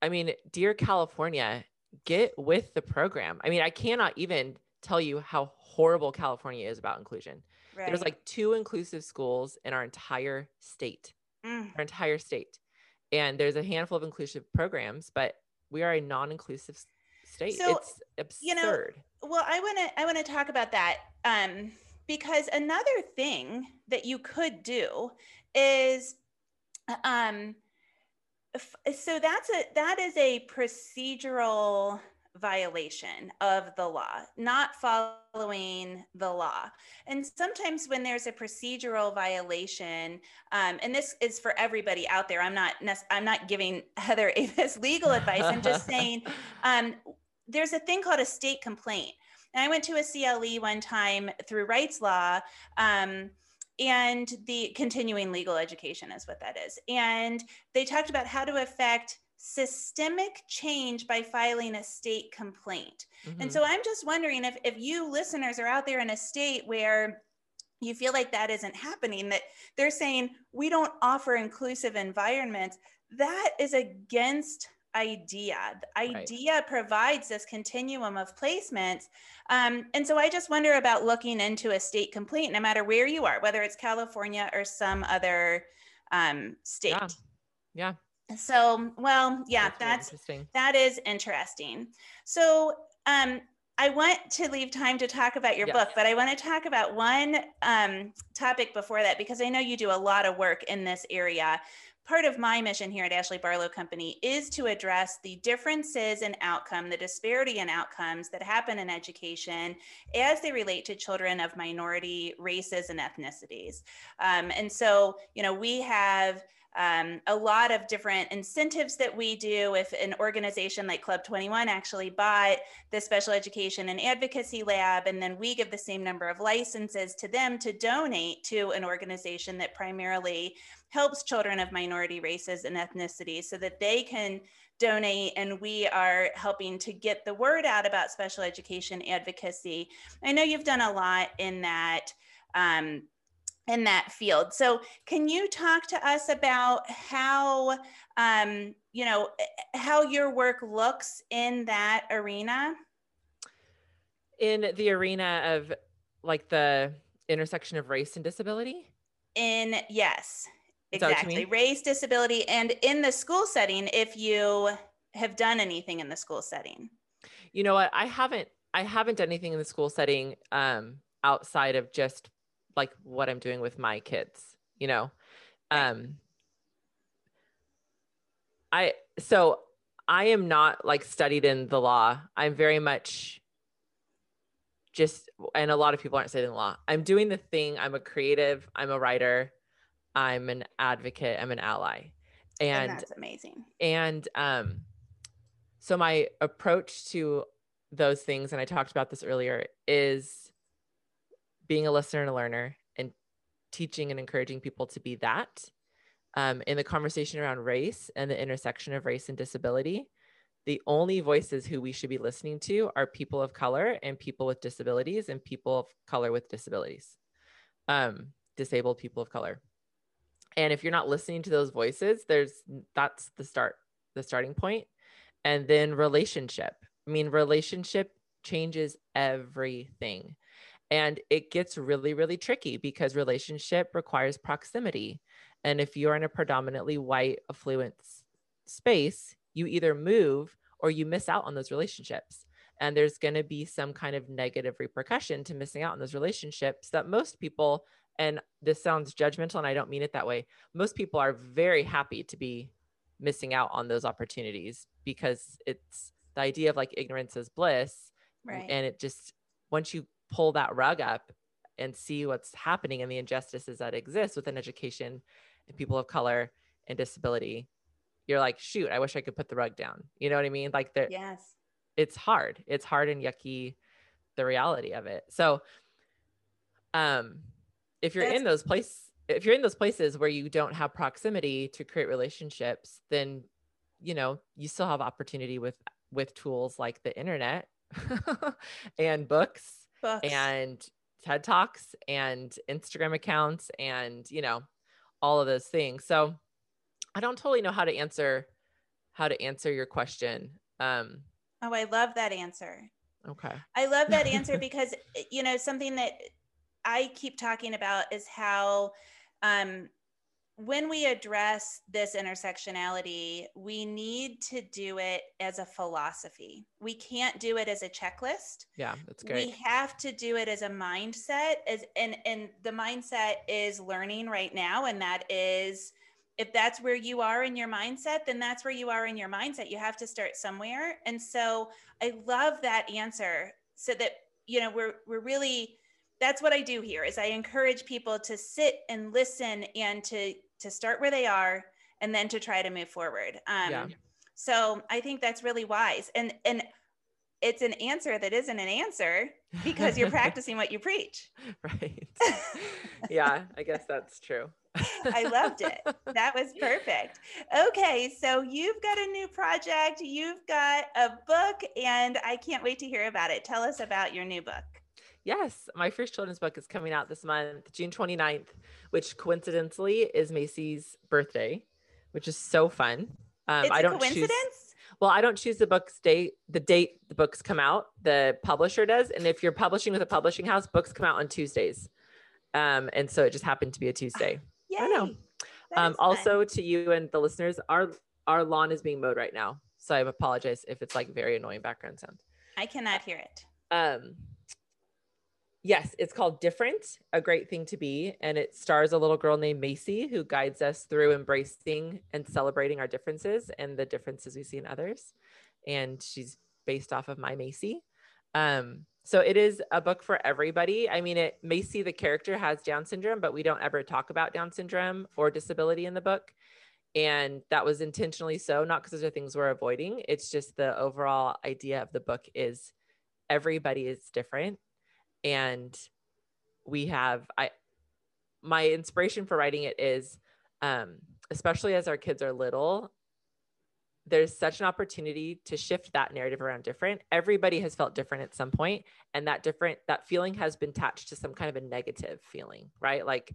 I mean, dear California, get with the program. I mean, I cannot even tell you how horrible California is about inclusion. Right. There's like two inclusive schools in our entire state, Mm, our entire state. And there's a handful of inclusive programs, but we are a non-inclusive s- state. So, it's absurd. you know, well, I want to I want to talk about that um, because another thing that you could do is um, f- so that's a that is a procedural violation of the law, not following the law. And sometimes when there's a procedural violation, um, and this is for everybody out there, I'm not I'm not giving *laughs* Heather *laughs* Avis legal advice. I'm just *laughs* saying um, there's a thing called a state complaint. And I went to a CLE one time through Wrightslaw. Um, and the continuing legal education is what that is. And they talked about how to affect systemic change by filing a state complaint. And Mhm. so I'm just wondering if, if you listeners are out there in a state where you feel like that isn't happening, that they're saying we don't offer inclusive environments, that is against IDEA. The Right. IDEA provides this continuum of placements. Um, and so I just wonder about looking into a state complete, no matter where you are, whether it's California or some other um, state. Yeah. yeah. So, well, yeah, that's interesting. that is interesting. So, um, I want to leave time to talk about your Yes. book, but I want to talk about one um, topic before that because I know you do a lot of work in this area. Part of my mission here at Ashley Barlow Company is to address the differences in outcome, the disparity in outcomes that happen in education as they relate to children of minority races and ethnicities. Um, and so, you know, we have um, a lot of different incentives that we do. If an organization like Club 21 actually bought the Special Education and Advocacy Lab, and then we give the same number of licenses to them to donate to an organization that primarily helps children of minority races and ethnicities so that they can donate and we are helping to get the word out about special education advocacy. I know you've done a lot in that um, in that field. So, can you talk to us about how, um, you know, how your work looks in that arena? In the arena of like the intersection of race and disability. In yes, Is that what you exactly, race, disability, and in the school setting, if you have done anything in the school setting. You know what? I haven't I haven't done anything in the school setting um outside of just like what I'm doing with my kids, you know. Um I so I am not like studied in the law. I'm very much just and a lot of people aren't studying the law. I'm doing the thing. I'm a creative, I'm a writer, I'm an advocate, I'm an ally. And, And that's amazing. and um, so my approach to those things, and I talked about this earlier, is being a listener and a learner and teaching and encouraging people to be that. Um, in the conversation around race and the intersection of race and disability, the only voices who we should be listening to are people of color and people with disabilities and people of color with disabilities, um, disabled people of color. And if you're not listening to those voices, there's that's the start, the starting point. And then relationship. I mean, relationship changes everything. And it gets really, really tricky because relationship requires proximity. And if you're in a predominantly white, affluent space, you either move or you miss out on those relationships. And there's going to be some kind of negative repercussion to missing out on those relationships that most people, and this sounds judgmental and I don't mean it that way, most people are very happy to be missing out on those opportunities because it's the idea of like ignorance is bliss. Right. and it just once you pull that rug up and see what's happening and the injustices that exist within education and people of color and disability you're like shoot i wish i could put the rug down. You know what i mean? Like there yes. it's hard. It's hard and yucky the reality of it. So um if you're in those place if you're in those places where you don't have proximity to create relationships then you know you still have opportunity with with tools like the internet *laughs* and books Books. and TED Talks and Instagram accounts and you know all of those things. So I don't totally know how to answer how to answer your question. Um oh, I love that answer. Okay. I love that answer *laughs* because, you know, something that I keep talking about is how um, when we address this intersectionality, we need to do it as a philosophy. We can't do it as a checklist. Yeah, that's great. We have to do it as a mindset as and and the mindset is learning right now and that is if that's where you are in your mindset, then that's where you are in your mindset. You have to start somewhere. And so I love that answer so that you know we're we're really that's what I do here is I encourage people to sit and listen and to to start where they are and then to try to move forward. Um, yeah. So I think that's really wise. And and it's an answer that isn't an answer because you're *laughs* practicing what you preach. *laughs* Right. *laughs* Yeah, I guess that's true. I loved it. That was perfect. Okay, so you've got a new project, you've got a book, and I can't wait to hear about it. Tell us about your new book. Yes, my first children's book is coming out this month, June 29th, which coincidentally is Macy's birthday, which is so fun. Um, it's I don't coincidence. Choose, well, I don't choose the book's date, the date the books come out. The publisher does, and if you're publishing with a publishing house, books come out on Tuesdays. Um, and so it just happened to be a Tuesday. Yay. I know. Um, also to you and the listeners, our our lawn is being mowed right now, so I apologize if it's like very annoying background sound. I cannot hear it. Um, yes, it's called Different, a great thing to be. And it stars a little girl named Macy who guides us through embracing and celebrating our differences and the differences we see in others. And she's based off of my Macy. Um, so it is a book for everybody. I mean, it Macy, the character, has Down syndrome, but we don't ever talk about Down syndrome or disability in the book. And that was intentionally so, not because those are things we're avoiding. It's just the overall idea of the book is everybody is different and we have i my inspiration for writing it is um, especially as our kids are little there's such an opportunity to shift that narrative around different. Everybody has felt different at some point and that different that feeling has been attached to some kind of a negative feeling right? Like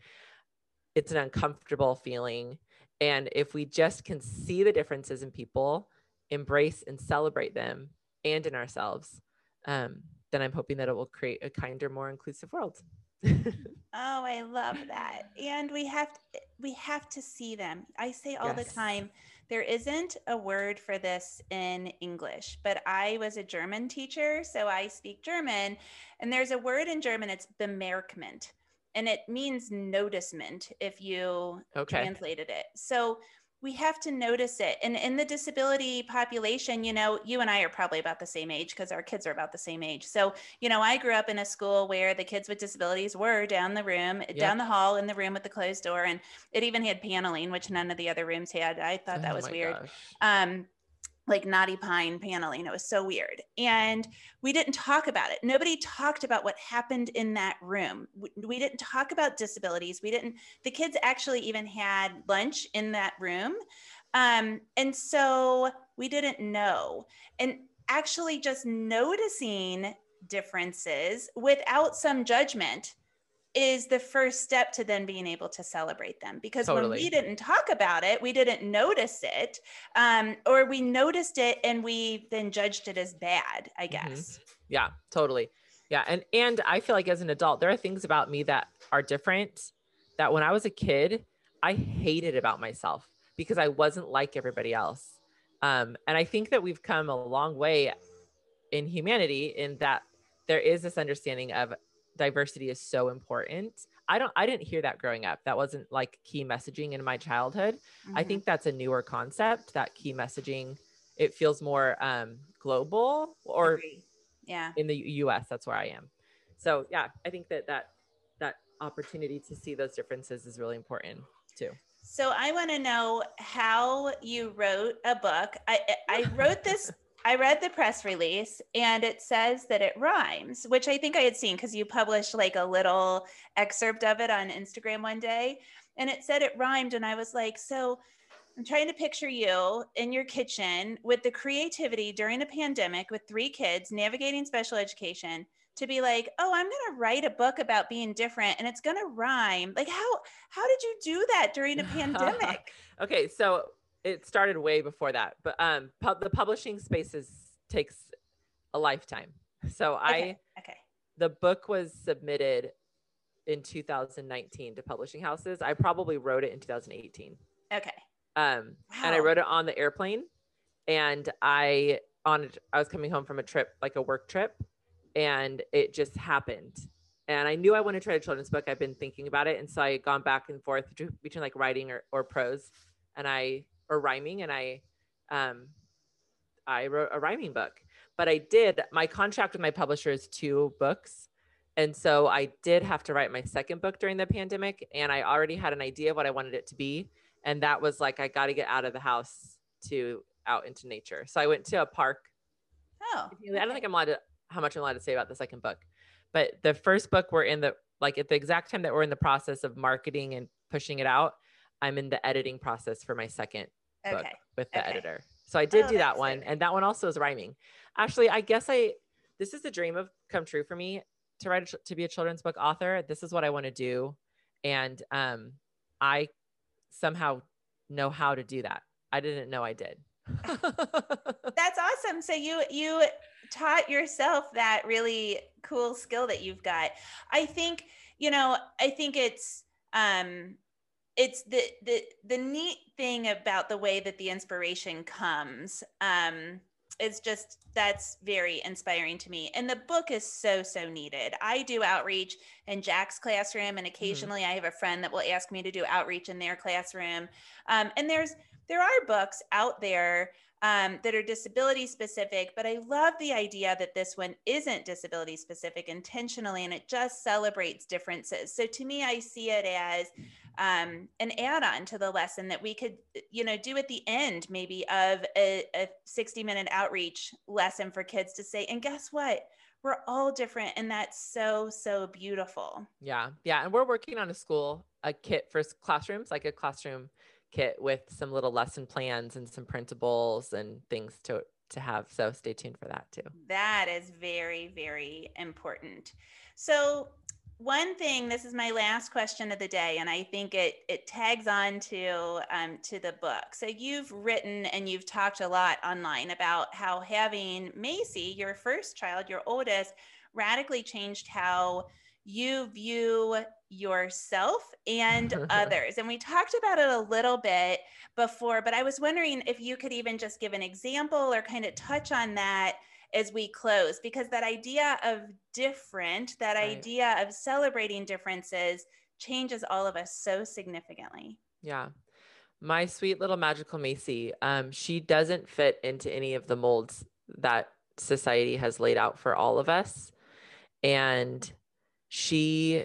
it's an uncomfortable feeling. And if we just can see the differences in people embrace and celebrate them and in ourselves um, then I'm hoping that it will create a kinder, more inclusive world. *laughs* oh, I love that. And we have to, we have to see them. I say all yes. the time, there isn't a word for this in English, but I was a German teacher, so I speak German, and there's a word in German it's bemerkment, and it means noticement if you okay. translated it. So we have to notice it. And in the disability population, you know, you and I are probably about the same age because our kids are about the same age. So, you know, I grew up in a school where the kids with disabilities were down the room, yep. down the hall in the room with the closed door. And it even had paneling, which none of the other rooms had. I thought oh that was weird. Um, like knotty pine paneling. It was so weird. And we didn't talk about it. Nobody talked about what happened in that room. We, didn't talk about disabilities. We didn't, the kids actually even had lunch in that room. Um, and so we didn't know. And actually just noticing differences without some judgment is the first step to then being able to celebrate them because totally. when we didn't talk about it we didn't notice it um, or we noticed it and we then judged it as bad i mm-hmm. guess mm-hmm. yeah totally yeah and and i feel like as an adult there are things about me that are different that when i was a kid i hated about myself because i wasn't like everybody else um, and i think that we've come a long way in humanity in that there is this understanding of diversity is so important. I don't I didn't hear that growing up. That wasn't like key messaging in my childhood. Mm-hmm. I think that's a newer concept, that key messaging. It feels more um global or yeah. In the US, that's where I am. So, yeah, I think that that that opportunity to see those differences is really important too. So I want to know how you wrote a book. I I wrote this *laughs* I read the press release and it says that it rhymes, which I think I had seen because you published like a little excerpt of it on Instagram one day. And it said it rhymed. And I was like, so I'm trying to picture you in your kitchen with the creativity during a pandemic with three kids navigating special education to be like, oh, I'm going to write a book about being different and it's going to rhyme. Like how how did you do that during a *laughs* pandemic? okay, so it started way before that, but um, the publishing spaces takes a lifetime. So Okay. I okay. the book was submitted in 2019 to publishing houses. I probably wrote it in 2018. Okay. Um, and I wrote it on the airplane. And I on I was coming home from a trip, like a work trip, and it just happened. And I knew I wanted to write a children's book. I've been thinking about it, and so I had gone back and forth between, between like writing or, or prose, and I or rhyming, and I um, I wrote a rhyming book. But I did my contract with my publisher is two books. And so I did have to write my second book during the pandemic. And I already had an idea of what I wanted it to be. And that was like, I got to get out of the house to out into nature. So I went to a park. Oh. I don't think I'm allowed to, how much I'm allowed to say about the second book. But the first book, we're in the, like at the exact time that we're in the process of marketing and pushing it out, I'm in the editing process for my second book Okay. with the Okay. editor. So I did Oh, do that one. And that one also is rhyming. Actually, I guess I, this is a dream of come true for me to write, a, to be a children's book author. This is what I want to do. And um, I somehow know how to do that. I didn't know I did. *laughs* That's awesome. So you you taught yourself that really cool skill that you've got. I think, you know, I think it's um it's the the the neat thing about the way that the inspiration comes um is just that's very inspiring to me. And the book is so so needed. I do outreach in jack's classroom and occasionally i have a friend that will ask me to do outreach in their classroom. Um, and there's there are books out there um, that are disability specific, but I love the idea that this one isn't disability specific intentionally and it just celebrates differences. So to me, I see it as um, an add on to the lesson that we could, you know, do at the end maybe of a, a 60 minute outreach lesson for kids to say, and guess what? We're all different. And that's so, so beautiful. yeah. Yeah. And we're working on a school, a kit for classrooms, like a classroom kit with some little lesson plans and some printables and things to, to have. So stay tuned for that too. That is very, very important. So, one thing, this is my last question of the day, and I think it it tags on to um, to the book. So you've written and you've talked a lot online about how having Macy, your first child, your oldest, radically changed how you view yourself and *laughs* others. And we talked about it a little bit before, but I was wondering if you could even just give an example or kind of touch on that as we close, because that idea of different, that Right. idea of celebrating differences changes all of us so significantly. Yeah. My sweet little magical Macy, um, she doesn't fit into any of the molds that society has laid out for all of us. And she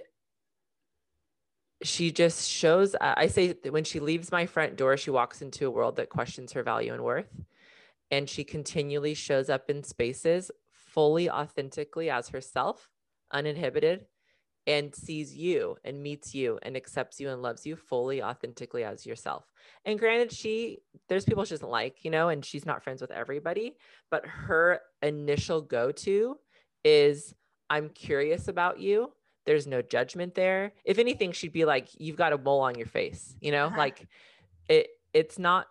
she just shows i say when she leaves my front door she walks into a world that questions her value and worth. And she continually shows up in spaces fully authentically as herself uninhibited and sees you and meets you and accepts you and loves you fully authentically as yourself. And granted she there's people she doesn't like you know and she's not friends with everybody but her initial go-to is i'm curious about you there's no judgment there if anything she'd be like you've got a mole on your face you know *laughs* like it it's not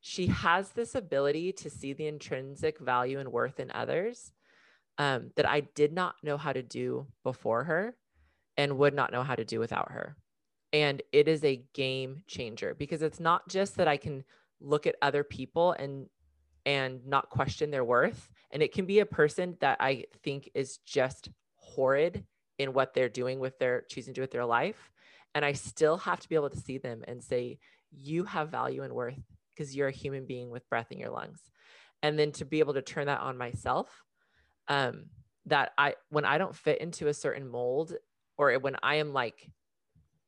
she has this ability to see the intrinsic value and worth in others um, that I did not know how to do before her and would not know how to do without her. And it is a game changer because it's not just that I can look at other people and and not question their worth. And it can be a person that I think is just horrid in what they're doing with their choosing to do with their life. And I still have to be able to see them and say, you have value and worth because you're a human being with breath in your lungs. And then to be able to turn that on myself um that i when i don't fit into a certain mold or when i am like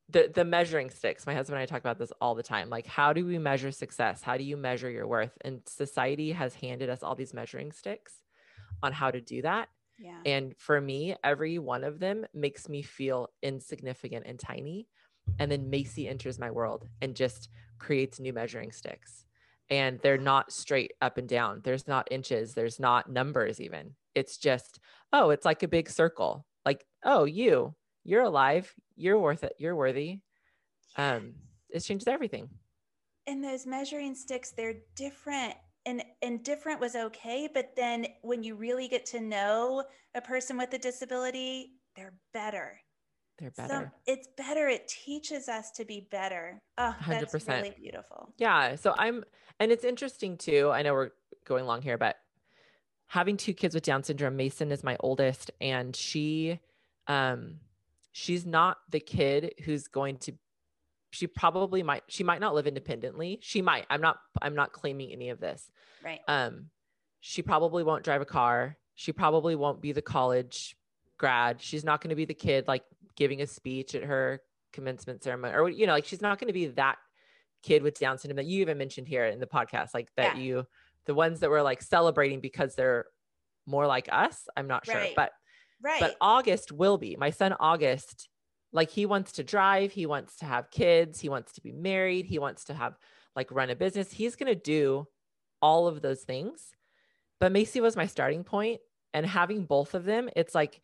the the measuring sticks my husband and i talk about this all the time like how do we measure success how do you measure your worth and society has handed us all these measuring sticks on how to do that Yeah. and for me every one of them makes me feel insignificant and tiny and then macy enters my world and just creates new measuring sticks. And they're not straight up and down. There's not inches. There's not numbers even. It's just oh it's like a big circle. Like oh you you're alive. You're worth it. You're worthy. Um it changes everything. And those measuring sticks they're different and and different was okay but then when you really get to know a person with a disability they're better. They're better. it's better. It teaches us to be better. Oh 100%. that's really beautiful. Yeah so i'm and it's interesting too i know we're going long here but having two kids with down syndrome macy is my oldest and she um she's not the kid who's going to she probably might she might not live independently. She might i'm not i'm not claiming any of this. Right. Um she probably won't drive a car. She probably won't be the college grad. She's not going to be the kid like giving a speech at her commencement ceremony or you know like she's not going to be that kid with down syndrome that you even mentioned here in the podcast like that yeah. you the ones that were like celebrating because they're more like us i'm not sure. Right. but right. But august will be my son august like he wants to drive, he wants to have kids, he wants to be married, he wants to have like run a business. He's going to do all of those things. But Macy was my starting point and having both of them, it's like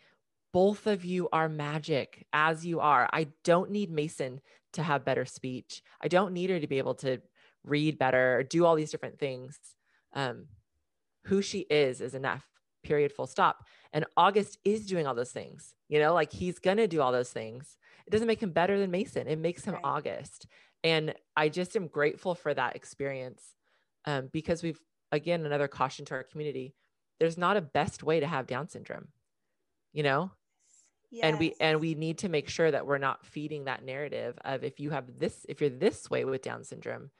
both of you are magic as you are. I don't need Macy to have better speech. I don't need her to be able to read better or do all these different things. Um, who she is is enough, period, full stop. And August is doing all those things, you know, like he's going to do all those things it doesn't make him better than Macy. It makes him right. August. And I just am grateful for that experience um, because we've, again, another caution to our community. There's not a best way to have Down syndrome, you know? Yes. And we and we need to make sure that we're not feeding that narrative of if you have this, if you're this way with Down syndrome,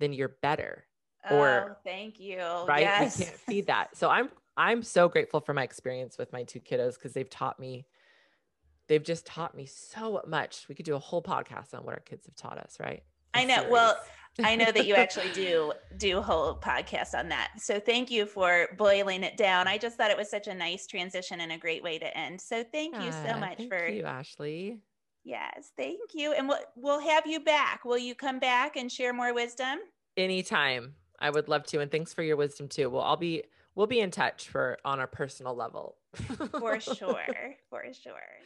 then you're better. Oh, or thank you. Right. Yes. We can't feed that. So I'm I'm so grateful for my experience with my two kiddos because they've taught me they've just taught me so much. We could do a whole podcast on what our kids have taught us, right? A I know. Series. Well, I know that you actually *laughs* do do a whole podcast on that. So thank you for boiling it down. I just thought it was such a nice transition and a great way to end. So thank you so much thank for you, Ashley. Yes, thank you. And we'll we'll have you back. Will you come back and share more wisdom? Anytime. I would love to. And thanks for your wisdom too. We'll all be we'll be in touch for on a personal level. for *laughs* sure. For sure.